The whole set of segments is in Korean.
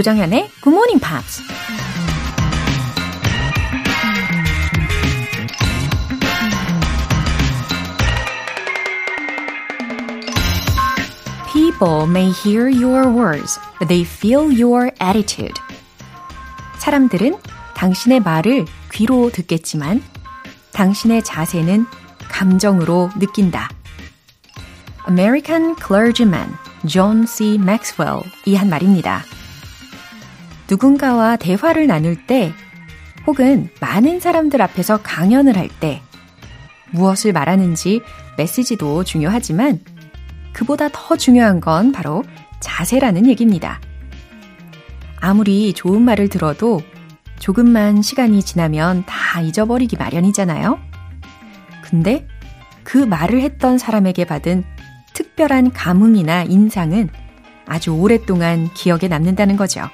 조정현의 Good Morning Pops. People may hear your words, but they feel your attitude. 사람들은 당신의 말을 귀로 듣겠지만 당신의 자세는 감정으로 느낀다. American clergyman John C. Maxwell이 한 말입니다. 누군가와 대화를 나눌 때 혹은 많은 사람들 앞에서 강연을 할 때 무엇을 말하는지 메시지도 중요하지만 그보다 더 중요한 건 바로 자세라는 얘기입니다. 아무리 좋은 말을 들어도 조금만 시간이 지나면 다 잊어버리기 마련이잖아요. 근데 그 말을 했던 사람에게 받은 특별한 감흥이나 인상은 아주 오랫동안 기억에 남는다는 거죠.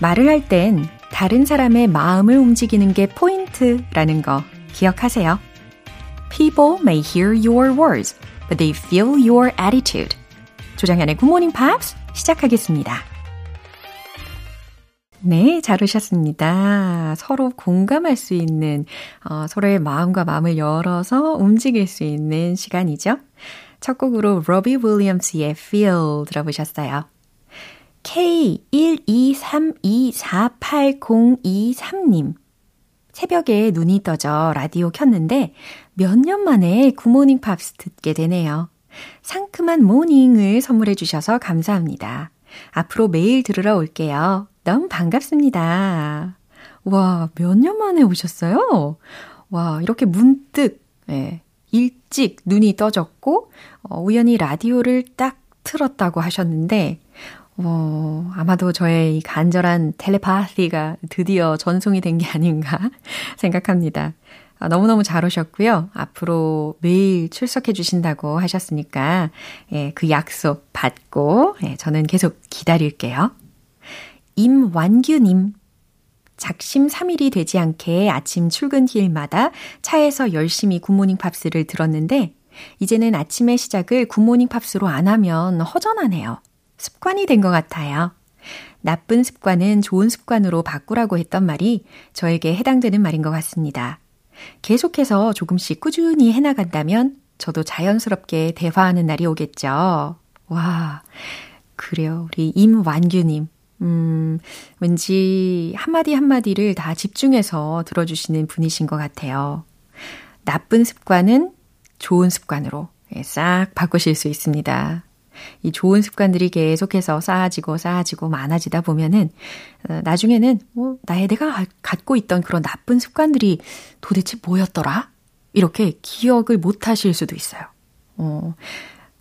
말을 할 땐 다른 사람의 마음을 움직이는 게 포인트라는 거 기억하세요. People may hear your words, but they feel your attitude. 조장현의 Good Morning Pops 시작하겠습니다. 네, 잘 오셨습니다. 서로 공감할 수 있는, 어, 서로의 마음과 마음을 열어서 움직일 수 있는 시간이죠. 첫 곡으로 로비 윌리엄스의 Feel 들어보셨어요. K123248023님. 새벽에 눈이 떠져 라디오 켰는데 몇 년 만에 굿모닝 팝스 듣게 되네요. 상큼한 morning을 선물해 주셔서 감사합니다. 앞으로 매일 들으러 올게요. 너무 반갑습니다. 와, 몇 년 만에 오셨어요? 와, 이렇게 문득, 예, 일찍 눈이 떠졌고, 어, 우연히 라디오를 딱 틀었다고 하셨는데, 어, 아마도 저의 이 간절한 텔레파시가 드디어 전송이 된 게 아닌가 생각합니다. 아, 너무너무 잘 오셨고요. 앞으로 매일 출석해 주신다고 하셨으니까, 예, 그 약속 받고, 예, 저는 계속 기다릴게요. 임완규님. 작심 3일이 되지 않게 아침 출근길마다 차에서 열심히 굿모닝 팝스를 들었는데, 이제는 아침의 시작을 굿모닝 팝스로 안 하면 허전하네요. 습관이 된 것 같아요. 나쁜 습관은 좋은 습관으로 바꾸라고 했던 말이 저에게 해당되는 말인 것 같습니다. 계속해서 조금씩 꾸준히 해나간다면 저도 자연스럽게 대화하는 날이 오겠죠. 와, 그래요. 우리 임완규님. 음, 왠지 한마디 한마디를 다 집중해서 들어주시는 분이신 것 같아요. 나쁜 습관은 좋은 습관으로 예, 싹 바꾸실 수 있습니다. 이 좋은 습관들이 계속해서 쌓아지고 쌓아지고 많아지다 보면은 어, 나중에는 뭐 나의 내가 갖고 있던 그런 나쁜 습관들이 도대체 뭐였더라? 이렇게 기억을 못 하실 수도 있어요. 어,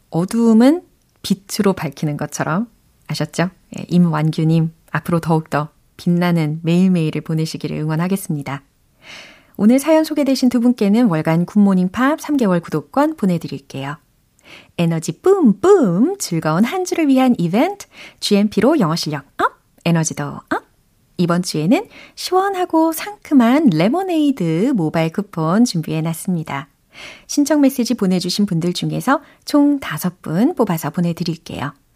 어두움은 빛으로 밝히는 것처럼 아셨죠? 예, 임완규님 앞으로 더욱더 빛나는 매일매일을 보내시기를 응원하겠습니다. 오늘 사연 소개되신 두 분께는 월간 굿모닝 팝스 3개월 구독권 보내드릴게요. 에너지 뿜뿜 즐거운 한 주를 위한 이벤트 GMP로 영어 실력 up, 에너지도 up. 이번 주에는 시원하고 상큼한 레모네이드 모바일 쿠폰 준비해 놨습니다. 신청 메시지 보내주신 분들 중에서 총 5분 뽑아서 보내드릴게요.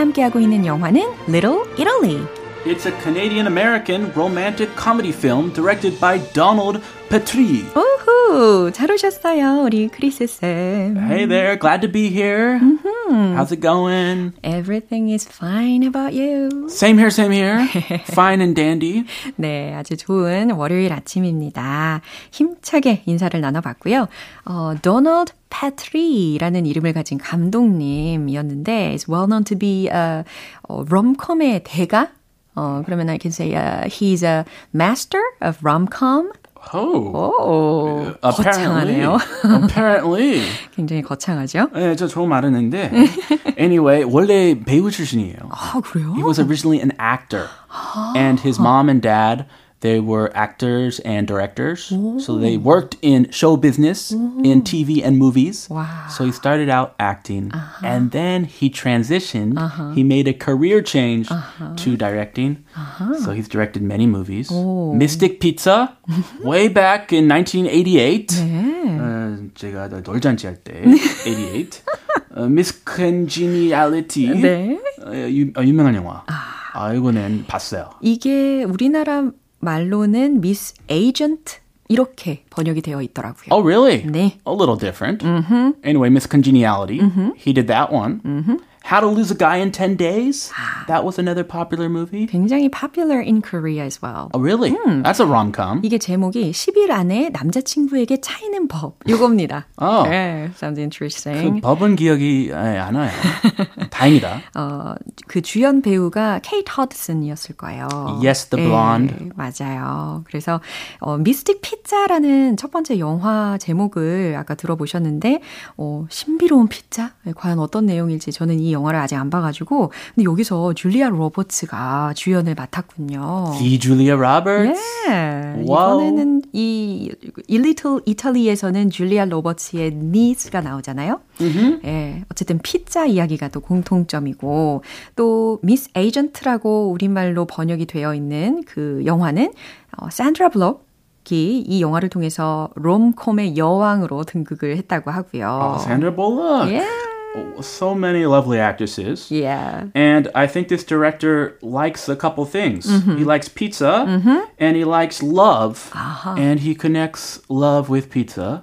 함께하고 있는 영화는 Little Italy It's a Canadian American romantic comedy film directed by Donald Petrie. 오호, 잘 오셨어요, 우리 크리스 쌤. Hey there, glad to be here. Mm-hmm. How's it going? Everything is fine about you. Same here, same here. Fine and dandy. 네, 아주 좋은 월요일 아침입니다. 힘차게 인사를 나눠봤고요. 어, Donald Patri라는 이름을 가진 감독님이었는데, is well known to be a, a rom-com의 대가? 어, 그러면 I can say uh, he's a master of rom-com. Oh. 오, apparently. 거창하네요. apparently. 굉장히 거창하죠? 네, 저말 했는데. anyway, 원래 배우 출신이에요. 아, 그래요? He was originally an actor. and his mom and dad, they were actors and directors. So they worked in show business, in TV and movies. Wow. So he started out acting. And then he transitioned. He made a career change to directing. So he's directed many movies. Mystic Pizza, way back in 1988. 네. 어, 제가 놀잔치 할 때, 88. 어, Miss Congeniality. 네. 어, 유, 어, 유명한 영화. 아, 이거는 봤어요. 이게 우리나라 말로는 미스 에이전트 이렇게 번역이 되어 있더라고요. Oh, really? 네. A little different. Anyway, Miss Congeniality. He did that one. How to Lose a Guy in 10 Days. That was another popular movie. 굉장히 popular in Korea as well. Oh, really? That's a rom-com. 이게 제목이 10일 안에 남자친구에게 차이는 법. 이겁니다. 어. 네, sounds 그 interesting. 법은 기억이 에, 안 와요. 다행이다. 어, 그 주연 배우가 케이트 허드슨이었을 거예요. Yes, the 네, blonde. 맞아요. 그래서 어, Mystic Pizza라는 첫 번째 영화 제목을 아까 들어보셨는데 어, 신비로운 피자? 네, 과연 어떤 내용일지 저는 이 영화를 아직 안 봐가지고 근데 여기서 줄리아 로버츠가 주연을 맡았군요. The Julia Roberts. 네. Wow. 이번에는 이 일리틀 이탈리에서는 줄리아 로버츠의 니스가 나오잖아요. 예. 어쨌든 피자 이야기가 또 공통점이고 또 미스 에이전트라고 우리말로 번역이 되어 있는 그 영화는 어, 산드라 블록이 이 영화를 통해서 롬콤의 여왕으로 등극을 했다고 하고요. Sandra Bullock. Yeah. Oh, So many lovely actresses. Yeah. And I think this director likes a couple things. He likes pizza and he likes love. And he connects love with pizza.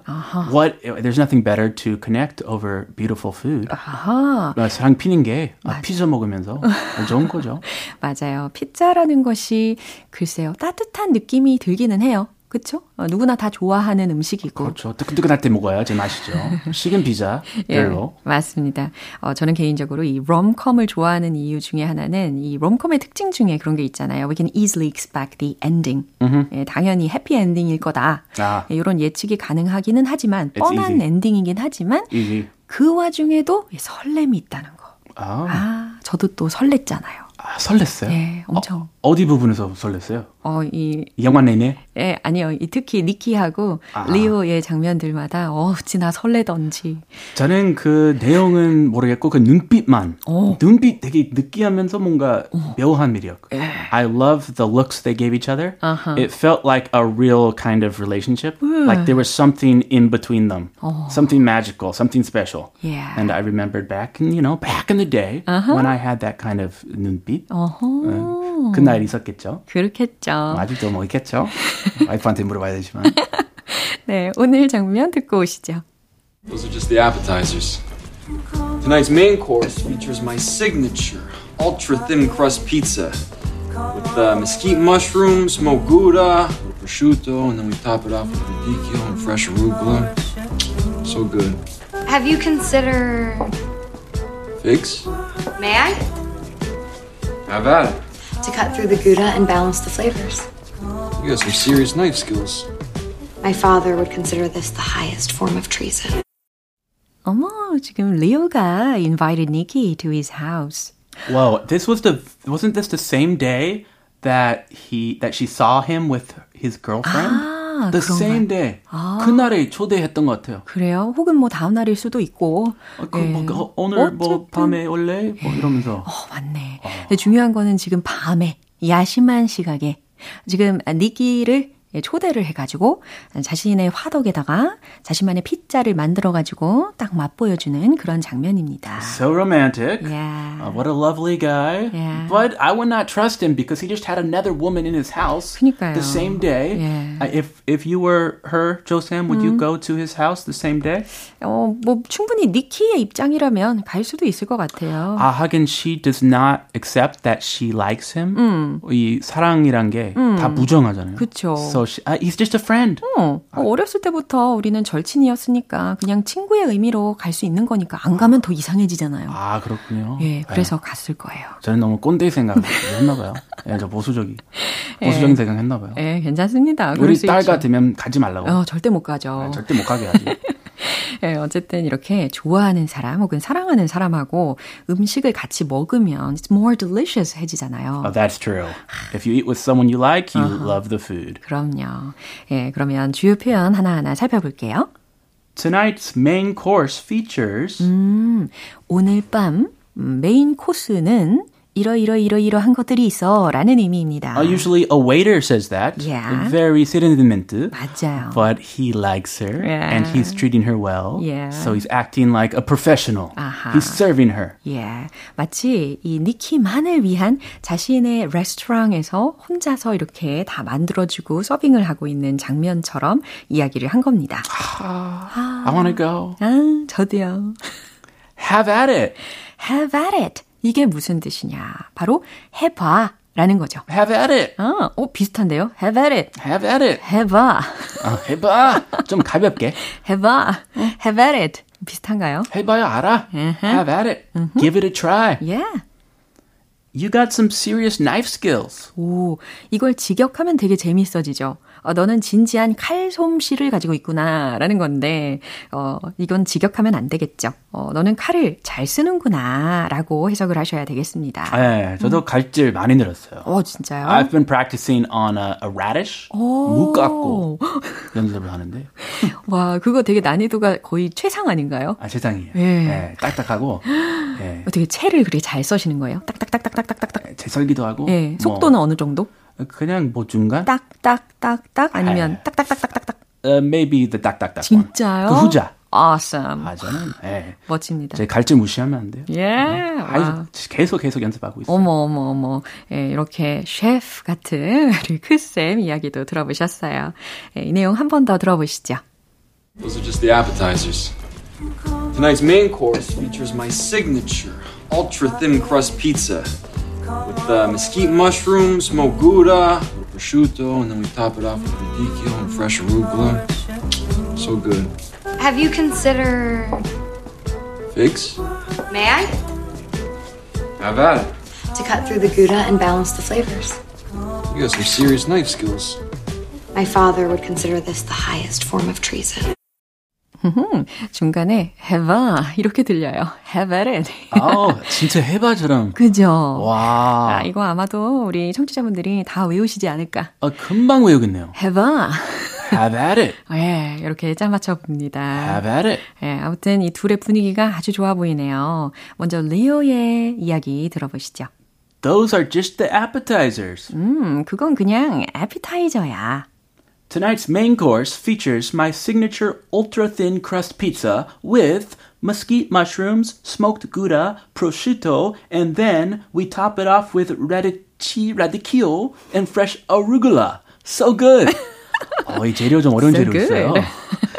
What there's nothing better to connect over beautiful food. 아하. 아, 사랑 피는 게 아, 피자 먹으면서 좋은 거죠. 맞아요. 피자라는 것이 글쎄요. 따뜻한 느낌이 들기는 해요. 그쵸? 어, 누구나 다 좋아하는 음식이고. 그렇죠. 뜨끈뜨끈할 때 먹어야 제 맛이죠. 식은 피자 별로. 예, 맞습니다. 어, 저는 개인적으로 이 롬컴을 좋아하는 이유 중에 하나는 이 롬컴의 특징 중에 그런 게 있잖아요. We can easily expect the ending. 예, 당연히 해피 엔딩일 거다. 아. 예, 이런 예측이 가능하기는 하지만 It's 뻔한 easy. 엔딩이긴 하지만 Easy. 그 와중에도 이 설렘이 있다는 거. 아, 아, 저도 또 설렜잖아요. 아, 설렜어요? 예, 엄청. 어, 디 부분에서 설렜어요? 어, 이 이 영화 내내? 예, 아니요. 이 특히 니키하고 아. 리오의 장면들마다 어, 어찌나 설레던지. 저는 그 내용은 모르겠고 그 눈빛만 오. 눈빛 되게 느끼하면서 뭔가 묘한 매력. I love the looks they gave each other. Uh-huh. It felt like a real kind of relationship. Like there was something in between them. Something magical, something special. Yeah. And I remembered back, you know, back in the day when I had that kind of 눈빛. 어허. 그날 있었겠죠. 그렇겠죠. 아직도 뭐 있겠죠. 와이프한테 물어봐야 되지만. 네, 오늘 장면 듣고 오시죠. Those are just the appetizers. Tonight's main course features my signature ultra thin crust pizza with uh, mesquite mushrooms, smoked gouda, with prosciutto, and then we top it off with radicchio and fresh arugula. So good. Have you considered. Figs? May I? Have at it. To cut through the Gouda and balance the flavors. You got some serious knife skills. My father would consider this the highest form of treason. 어머, 지금 리오가 invited Nikki to his house. Whoa, this was the wasn't this the same day that he that she saw him with his girlfriend? 아, the same day. 그날에 초대했던 것 같아요. 그래요? 혹은 뭐 다음 날일 수도 있고. 어, 그, 예. 뭐, 그, 오늘 뭐 어쨌든 밤에 올래? 뭐 이러면서. 어, 맞네. 근데 중요한 거는 지금 밤에 야심한 시각에 지금 니키를 예, 초대를 해가지고 자신의 화덕에다가 자신만의 피자를 만들어가지고 딱 맛보여주는 그런 장면입니다. So romantic. Yeah. Uh, what a lovely guy. Yeah. But I would not trust him because he just had another woman in his house 그니까요. the same day. Yeah. Uh, if if you were her, Josam, would you go to his house the same day? 어, 뭐 충분히 니키의 입장이라면 갈 수도 있을 것 같아요. 아, 하긴 she does not accept that she likes him. 이 사랑이란 게다 부정하잖아요. 그쵸. So she, uh, he's just a friend. 어, 어렸을 때부터 우리는 절친이었으니까 그냥 친구의 의미로 갈 수 있는 거니까 안 가면 더 이상해지잖아요. 아, 그렇군요. 예, 그래서 갔을 거예요. 저는 너무 꼰대 생각을 했나 봐요. 예, 저 보수적이 보수적인 생각 했나 봐요. 예, 괜찮습니다. 우리 수 딸. 같으면 가지 말라고. 어, 절대 못 가죠. 절대 못 가게 하지. 예, 어쨌든 이렇게 좋아하는 사람 혹은 사랑하는 사람하고 음식을 같이 먹으면 it's more delicious 해지잖아요. Oh, that's true. If you eat with someone you like, you love the food. 그럼요. 예, 그러면 주요 표현 하나하나 살펴볼게요. Tonight's main course features 오늘 밤 음, 메인 코스는 이러이러이러이러한 것들이 있어 라는 의미입니다. uh, usually a waiter says that. Yeah. Very 세련되mente. 맞아요. But he likes her Yeah. and he's treating her well. Yeah. So he's acting like a professional. 아하. He's serving her. 예, 마치 이 니키만을 위한 자신의 레스토랑에서 혼자서 이렇게 다 만들어주고 서빙을 하고 있는 장면처럼 이야기를 한 겁니다. I want to go. 아, 저도요. Have at it. Have at it. 이게 무슨 뜻이냐? 바로 해봐 라는 거죠. Have at it. 아, 어, 비슷한데요? Have at it. Have at it. 해봐. 어, 해봐. 좀 가볍게. 해봐. Have at it. 비슷한가요? 해봐야 알아. Have at it. Give it a try. Yeah. You got some serious knife skills. 오, 이걸 직역하면 되게 재밌어지죠. 어, 너는 진지한 칼솜씨를 가지고 있구나, 라는 건데, 어, 이건 직역하면 안 되겠죠. 어, 너는 칼을 잘 쓰는구나, 라고 해석을 하셔야 되겠습니다. 네, 저도 갈질 많이 늘었어요. 어, 진짜요? I've been practicing on a, a radish. 무 깎고 연습을 하는데. 와, 그거 되게 난이도가 거의 최상 아닌가요? 아, 세상이에요. 예. 네, 딱딱하고. 네, 어떻게 채를 그렇게 잘 써시는 거예요? 딱딱딱딱딱딱딱. 재설기도 하고. 예, 뭐, 속도는 어느 정도? 그냥 뭐 중간? 딱딱딱딱 아니면 아. 딱딱딱딱딱딱. Uh, maybe the 딱딱딱. 진짜요? 그 후자. Awesome. 아, 저는, 예. 멋집니다. 제 갈질 무시하면 안 돼요. 예. 아이, 와. 계속 계속 연습하고 있어요. 어머, 어머, 어머. 예, 이렇게 셰프 같은 우리 크쌤 이야기도 들어보셨어요. 예, 이 내용 한 번 더 들어보시죠. Those are just the appetizers. Tonight's main course features my signature ultra thin crust pizza with uh, mesquite mushrooms, smoked gouda, prosciutto, and then we top it off with radicchio and fresh arugula. So good. Have you considered. Figs? May I? Have at it. To cut through the Gouda and balance the flavors. You got some serious knife skills. My father would consider this the highest form of treason. 중간에 해봐 이렇게 들려요. Have at it. 아우, 진짜 해바처럼. 그죠? 와. 아, 이거 아마도 우리 청취자분들이 다 외우시지 않을까. 아, 금방 외우겠네요. 해봐. Have at it. 예, 이렇게 짜맞춰 봅니다. Have at it. 예, 아무튼 이 둘의 분위기가 아주 좋아 보이네요. 먼저 리오의 이야기 들어보시죠. Those are just the appetizers. 음, 그건 그냥 에피타이저야. Tonight's main course features my signature ultra thin crust pizza with mesquite mushrooms, smoked gouda, prosciutto, and then we top it off with radicchio and fresh arugula. So good. 어, 이 재료 좀 어려운 So 재료 있어요. good.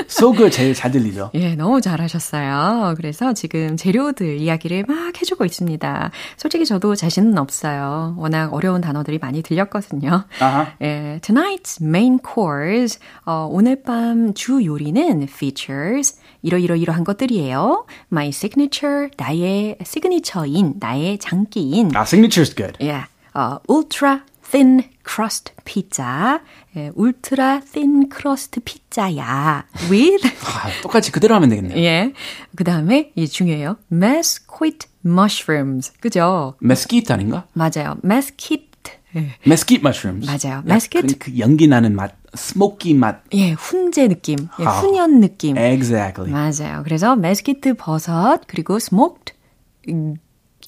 So good 제일 잘 들리죠. 예, 너무 잘하셨어요. 그래서 지금 재료들 이야기를 막 해주고 있습니다. 솔직히 저도 자신은 없어요. 워낙 어려운 단어들이 많이 들렸거든요. 아하. 예, tonight's main course. 어, 오늘 밤 주 요리는 features. 이러이러이러한 것들이에요. My signature, 나의 시그니처인, 나의 장기인. 아, signature's good. 예, 어, ultra thin crust pizza. 예, 울트라 thin crust 피자야. with 아, 똑같이 그대로 하면 되겠네요. 예. 그 다음에, 이 중요해요. mesquite mushrooms. 그죠? mesquite 아닌가? 맞아요. mesquite. 예, mesquite mushrooms. 맞아요. mesquite. 그, 그 연기 나는 맛, smoky 맛. 예, 훈제 느낌. 예, 아. 훈연 느낌. Exactly. 맞아요. 그래서 mesquite 버섯, 그리고 smoked, 음,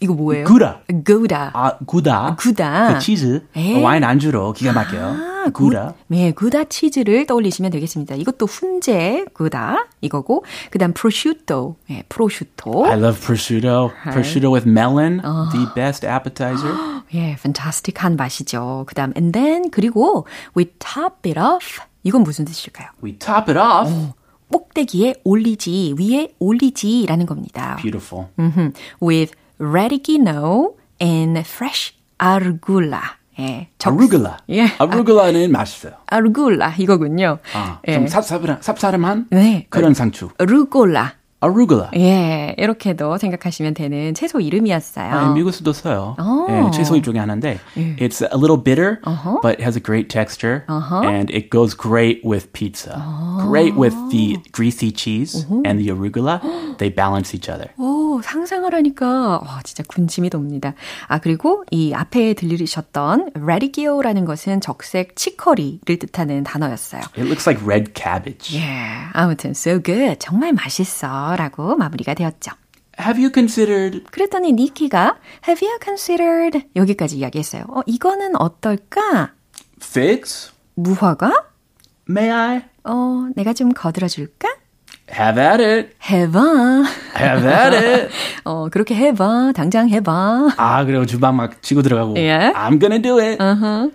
이거 뭐예요? Gouda. Gouda. 아, gouda. Gouda. 그 치즈. 에? 와인 안주로 기가 막혀요. 아, gouda. 구, 네, gouda 치즈를 떠올리시면 되겠습니다. 이것도 훈제 gouda 이거고 그 다음 prosciutto. 네, prosciutto. I love prosciutto. Prosciutto with melon, the best appetizer. 예, fantastic한 맛이죠. 그 다음 and then 그리고 we top it off. 이건 무슨 뜻일까요? We top it off. 꼭대기에 올리지, 위에 올리지라는 겁니다. Beautiful. Redigino and fresh arugula. 예, 적- 아루글라. 예. 아루글라는 맛있어요. 아루굴라 이거군요. 아, 예. 좀 쌉싸름, 쌉싸름한 네. 그런 상추. 루꼴라. 아루글라. 예, 이렇게도 생각하시면 되는 채소 이름이었어요. 아, 미국에서도 써요. 오. 예, 채소 중에 하나인데 it's a little bitter, but it has a great texture, and it goes great with pizza. Great with the greasy cheese and the arugula. They balance each other. 오, 상상을 하니까 와, 진짜 군침이 돕니다. 아, 그리고 이 앞에 들리셨던 radicchio라는 것은 적색 치커리를 뜻하는 단어였어요. It looks like red cabbage. 예, 아무튼 so good. 정말 맛있어. 라고 마무리가 되었죠. Have you considered 그랬더니 니키가 have you considered 여기까지 이야기했어요. 어, 이거는 어떨까? figs? 무화과? May I? 어, 내가 좀 거들어줄까? Have at it. 해봐. Have at it. 어, 그렇게 해봐. 당장 해봐. 아, 그리고 주방 막 치고 들어가고. 예. I'm gonna do it. Uh-huh.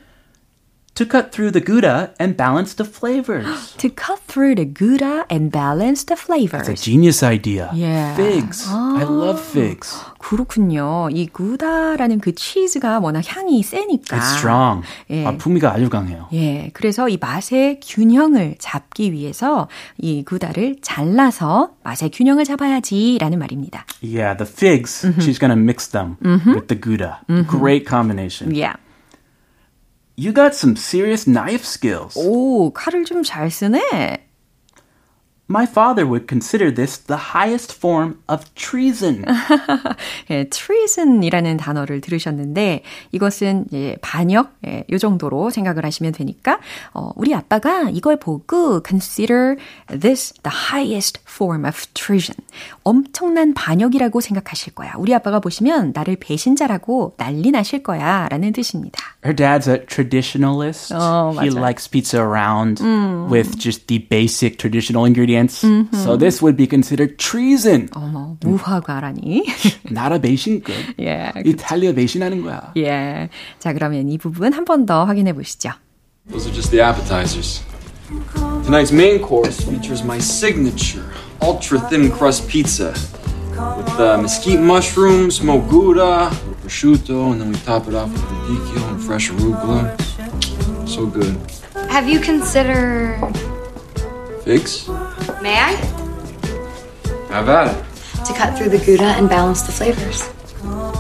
To cut through the gouda and balance the flavors. To cut through the gouda and balance the It's a flavors. genius idea. Yeah. Figs. I love figs. 그렇군요. 이 구다라는 그 치즈가 워낙 향이 세니까. It's strong. 예. 아, 풍미가 아주 강해요. 예, 그래서 이 맛의 균형을 잡기 위해서 이 구다를 잘라서 맛의 균형을 잡아야지라는 말입니다. Yeah, the figs, she's gonna mix them with the gouda. Great combination. Yeah. You got some serious knife skills. 오, 칼을 좀 잘 쓰네. My father would consider this the highest form of treason. 예, treason이라는 단어를 들으셨는데 이것은 이제 반역 예, 요 정도로 생각을 하시면 되니까 어, 우리 아빠가 이걸 보고 consider this the highest form of treason. 엄청난 반역이라고 생각하실 거야. 우리 아빠가 보시면 나를 배신자라고 난리 나실 거야라는 뜻입니다. Her dad's a traditionalist. Oh, he 맞아요. likes pizza around with just the basic traditional ingredients. So this would be considered treason. 어머, 무화과라니. 나라 배신급. 예. 이탈리아 배신하는 거야. 예. 자, 그러면 이 부분 한 번 더 확인해 보시죠. Those are just the appetizers. Tonight's main course features my signature ultra thin crust pizza with uh, mesquite mushrooms, smoked gouda, with prosciutto, and then we top it off with radicchio and fresh arugula. So good. Have you considered. Figs? May I? Have at it. To cut through the Gouda and balance the flavors.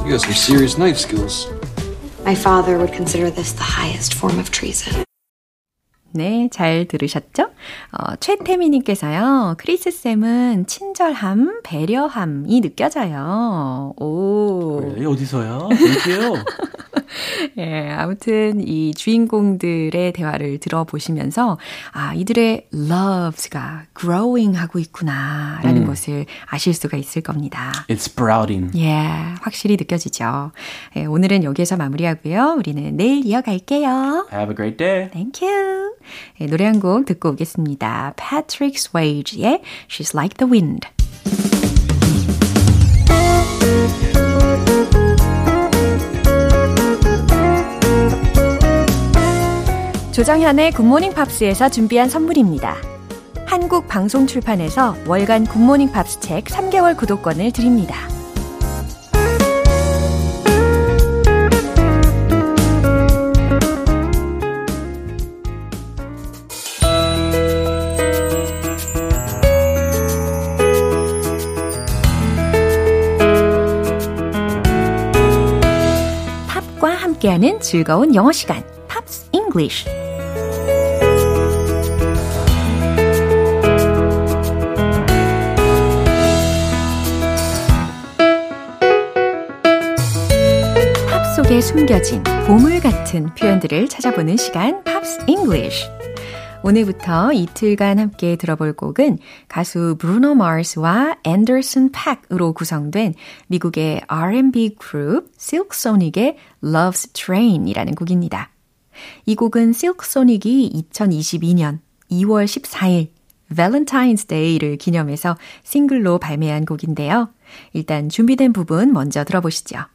You got some serious knife skills. My father would consider this the highest form of treason. 네, 잘 들으셨죠? 어, 최태미님께서요, 크리스쌤은 친절함, 배려함이 느껴져요. 오. 네, 어디서요? You. 예, 아무튼 이 주인공들의 대화를 들어보시면서, 아, 이들의 loves가 growing 하고 있구나, 라는 것을 아실 수가 있을 겁니다. It's sprouting. 예, 확실히 느껴지죠. 예, 오늘은 여기에서 마무리하고요. 우리는 내일 이어갈게요. Have a great day. Thank you. 예, 노래 한 곡 듣고 오겠습니다. Patrick Swage의 She's Like the Wind. 조정현의 굿모닝 팝스에서 준비한 선물입니다. 한국 방송 출판에서 월간 굿모닝 팝스 책 3개월 구독권을 드립니다. 함께하는 즐거운 영어 시간, Pops English. 팝 속에 숨겨진 보물 같은 표현들을 찾아보는 시간, Pops English. 오늘부터 이틀간 함께 들어볼 곡은 가수 브루노 마스와 앤더슨 팩으로 구성된 미국의 R&B 그룹 실크소닉의 Love's Train이라는 곡입니다. 이 곡은 실크소닉이 2022년 2월 14일 Valentine's Day를 기념해서 싱글로 발매한 곡인데요. 일단 준비된 부분 먼저 들어보시죠.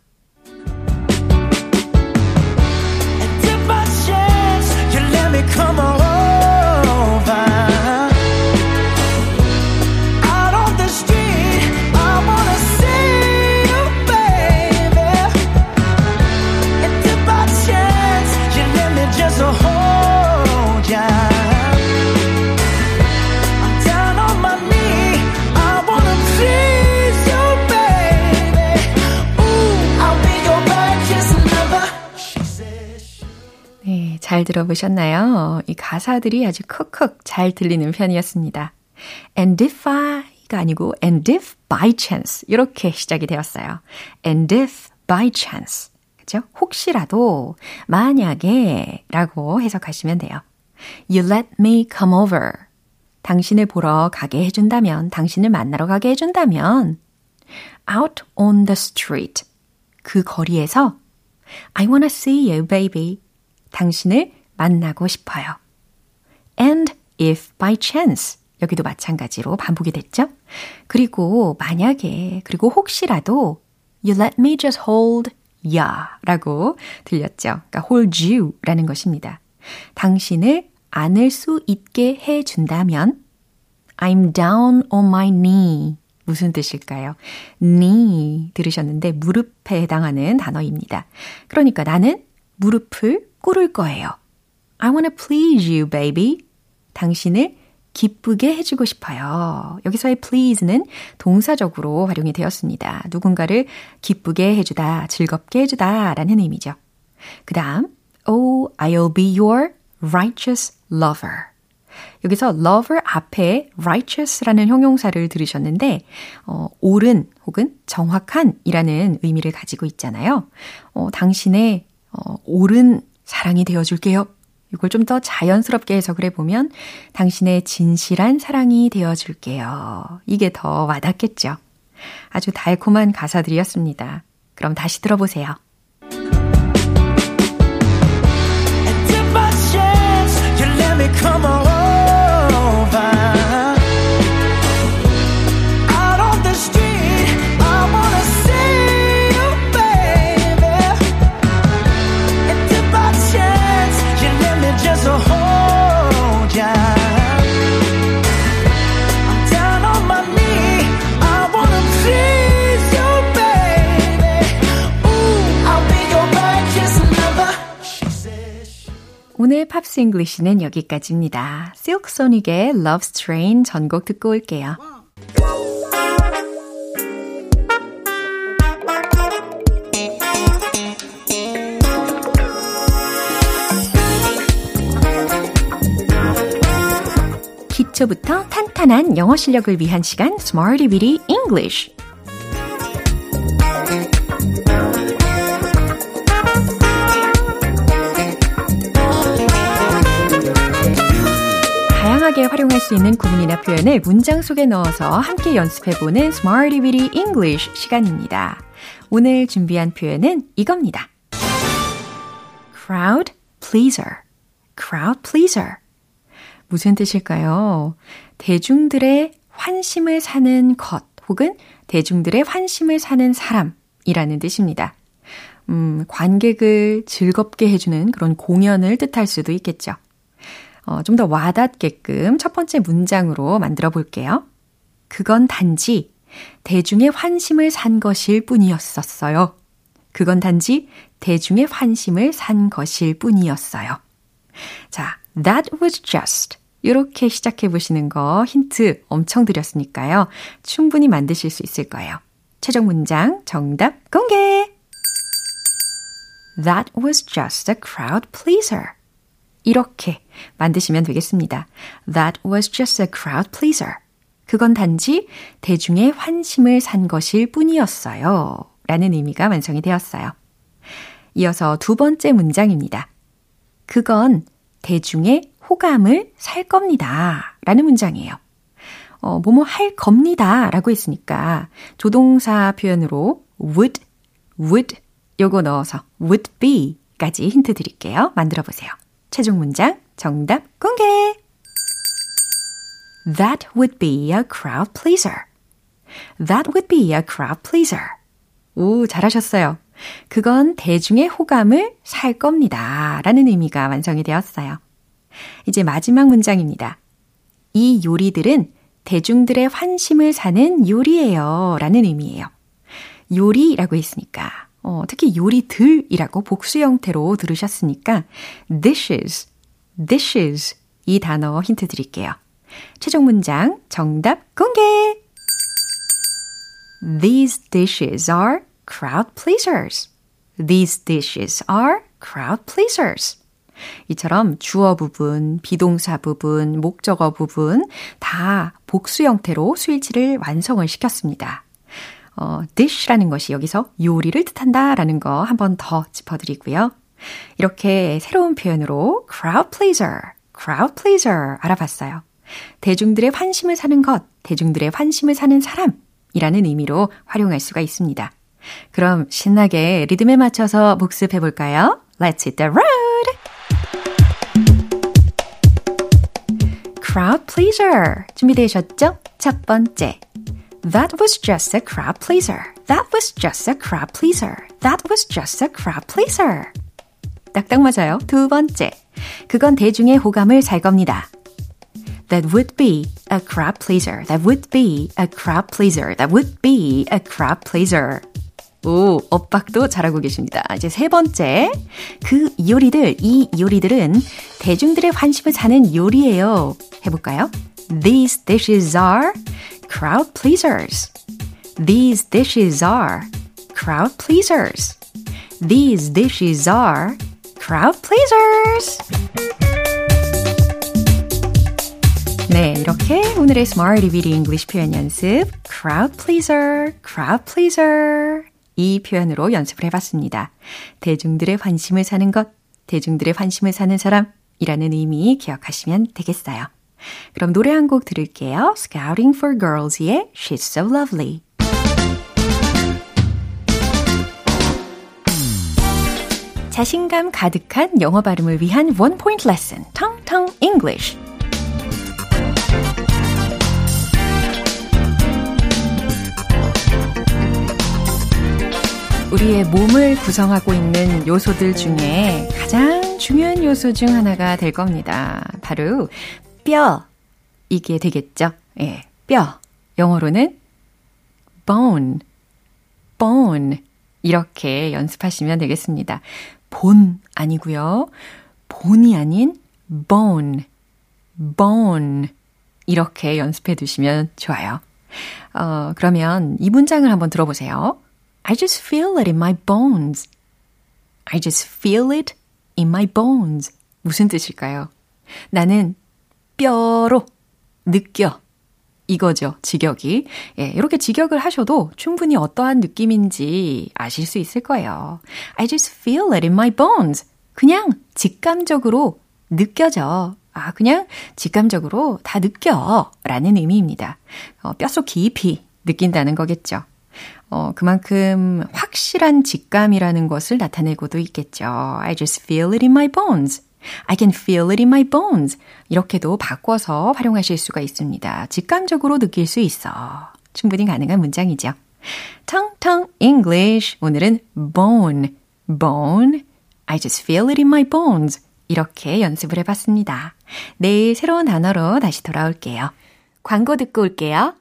잘 들어보셨나요? 이 가사들이 아주 콕콕 잘 들리는 편이었습니다. And if I가 아니고 and if by chance 이렇게 시작이 되었어요. And if by chance 그죠? 혹시라도 만약에 라고 해석하시면 돼요. You let me come over. 당신을 보러 가게 해준다면, 당신을 만나러 가게 해준다면, out on the street. 그 거리에서 I wanna see you, baby. 당신을 만나고 싶어요. And if by chance 여기도 마찬가지로 반복이 됐죠? 그리고 만약에 그리고 혹시라도 you let me just hold ya 라고 들렸죠. 그러니까 hold you 라는 것입니다. 당신을 안을 수 있게 해 준다면 I'm down on my knee 무슨 뜻일까요? knee 들으셨는데 무릎에 해당하는 단어입니다. 그러니까 나는 무릎을 꿇을 거예요. I wanna please you, baby. 당신을 기쁘게 해주고 싶어요. 여기서의 please는 동사적으로 활용이 되었습니다. 누군가를 기쁘게 해주다, 즐겁게 해주다 라는 의미죠. 그 다음, Oh, I'll be your righteous lover. 여기서 lover 앞에 righteous라는 형용사를 들으셨는데, 어, 옳은 혹은 정확한 이라는 의미를 가지고 있잖아요. 어, 당신의 어, 옳은 사랑이 되어줄게요. 이걸 좀 더 자연스럽게 해석을 해보면 당신의 진실한 사랑이 되어줄게요. 이게 더 와닿겠죠. 아주 달콤한 가사들이었습니다. 그럼 다시 들어보세요. English는 여기까지입니다. 실크소닉의 Love's Train 전곡 듣고 올게요. 기초부터 탄탄한 영어 실력을 위한 시간 Smarty Bitty English 다양하게 활용할 수 있는 구문이나 표현을 문장 속에 넣어서 함께 연습해보는 Smarty Bitty English 시간입니다. 오늘 준비한 표현은 이겁니다. crowd pleaser, crowd pleaser. 무슨 뜻일까요? 대중들의 환심을 사는 것 혹은 대중들의 환심을 사는 사람이라는 뜻입니다. 음, 관객을 즐겁게 해주는 그런 공연을 뜻할 수도 있겠죠. 어, 좀 더 와닿게끔 첫 번째 문장으로 만들어 볼게요. 그건 단지 대중의 환심을 산 것일 뿐이었었어요. 그건 단지 대중의 환심을 산 것일 뿐이었어요. 자, that was just. 이렇게 시작해 보시는 거 힌트 엄청 드렸으니까요. 충분히 만드실 수 있을 거예요. 최종 문장 정답 공개! That was just a crowd pleaser. 이렇게 만드시면 되겠습니다. That was just a crowd pleaser. 그건 단지 대중의 환심을 산 것일 뿐이었어요. 라는 의미가 완성이 되었어요. 이어서 두 번째 문장입니다. 그건 대중의 호감을 살 겁니다. 라는 문장이에요. 어, 뭐뭐 할 겁니다. 라고 했으니까 조동사 표현으로 would, would 요거 넣어서 would be 까지 힌트 드릴게요. 만들어 보세요. 최종 문장 정답 공개! That would be a crowd pleaser. That would be a crowd pleaser. 오, 잘하셨어요. 그건 대중의 호감을 살 겁니다. 라는 의미가 완성이 되었어요. 이제 마지막 문장입니다. 이 요리들은 대중들의 환심을 사는 요리예요. 라는 의미예요. 요리라고 했으니까, 어, 특히 요리들이라고 복수 형태로 들으셨으니까, dishes, dishes 이 단어 힌트 드릴게요. 최종 문장 정답 공개! These dishes are crowd pleasers. These dishes are crowd pleasers. 이처럼 주어 부분, 비동사 부분, 목적어 부분 다 복수 형태로 수일치를 완성을 시켰습니다. 어, dish라는 것이 여기서 요리를 뜻한다라는 거 한 번 더 짚어드리고요. 이렇게 새로운 표현으로 crowd pleaser, crowd pleaser 알아봤어요. 대중들의 환심을 사는 것, 대중들의 환심을 사는 사람이라는 의미로 활용할 수가 있습니다. 그럼 신나게 리듬에 맞춰서 복습해 볼까요? Let's hit the road! crowd pleaser 준비되셨죠? 첫 번째. That was just a crowd pleaser. That was just a crowd pleaser. That was just a crowd pleaser. 딱딱 맞아요. 두 번째. 그건 대중의 호감을 살 겁니다. That would be a crowd pleaser. That would be a crowd pleaser. That would be a crowd pleaser. 오, 엇박도 잘하고 계십니다. 이제 세 번째. 그 요리들, 이 요리들은 대중들의 관심을 사는 요리예요. 해볼까요? These dishes are crowd pleasers. These dishes are crowd pleasers. These dishes are crowd pleasers. 네, 이렇게 오늘의 Smart Reading English 표현 연습 crowd pleaser, crowd pleaser 이 표현으로 연습을 해봤습니다. 대중들의 관심을 사는 것, 대중들의 관심을 사는 사람이라는 의미 기억하시면 되겠어요. 그럼 노래 한 곡 들을게요. Scouting for Girls의 She's So Lovely. 자신감 가득한 영어 발음을 위한 원 포인트 레슨, 텅텅 English. 우리의 몸을 구성하고 있는 요소들 중에 가장 중요한 요소 중 하나가 될 겁니다. 바로 뼈. 이게 되겠죠? 예, 뼈. 영어로는 bone, bone. 이렇게 연습하시면 되겠습니다. 본 아니고요. 본이 아닌 bone, bone. 이렇게 연습해 두시면 좋아요. 어, 그러면 이 문장을 한번 들어보세요. I just feel it in my bones. I just feel it in my bones. 무슨 뜻일까요? 나는 뼈로 느껴. 이거죠, 직역이. 예, 이렇게 직역을 하셔도 충분히 어떠한 느낌인지 아실 수 있을 거예요. I just feel it in my bones. 그냥 직감적으로 느껴져. 아, 그냥 직감적으로 다 느껴. 라는 의미입니다. 어, 뼛속 깊이 느낀다는 거겠죠. 어, 그만큼 확실한 직감이라는 것을 나타내고도 있겠죠. I just feel it in my bones. I can feel it in my bones. 이렇게도 바꿔서 활용하실 수가 있습니다. 직감적으로 느낄 수 있어. 충분히 가능한 문장이죠. 텅텅 English. 오늘은 bone, bone. I just feel it in my bones. 이렇게 연습을 해봤습니다. 내일 새로운 단어로 다시 돌아올게요. 광고 듣고 올게요.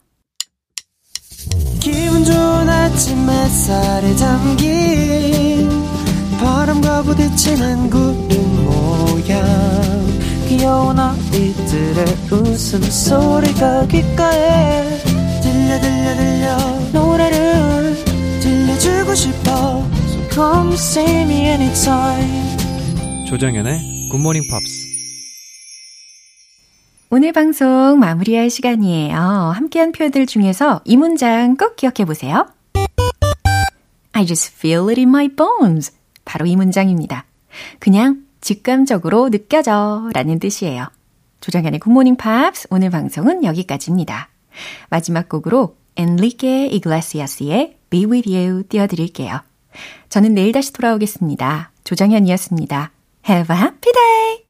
기분 좋은 아침 햇살에 담긴 바람과 부딪히는 구름 모양 귀여운 아이들의 웃음소리가 귓가에 들려 들려 들려 노래를 들려주고 싶어 So come see me anytime 조정현의 굿모닝 팝스 오늘 방송 마무리할 시간이에요. 함께한 표현들 중에서 이 문장 꼭 기억해 보세요. I just feel it in my bones. 바로 이 문장입니다. 그냥 직감적으로 느껴져 라는 뜻이에요. 조정현의 굿모닝 팝스 오늘 방송은 여기까지입니다. 마지막 곡으로 엔리케 이글레시아스의 Be With You 띄워드릴게요. 저는 내일 다시 돌아오겠습니다. 조정현이었습니다. Have a happy day!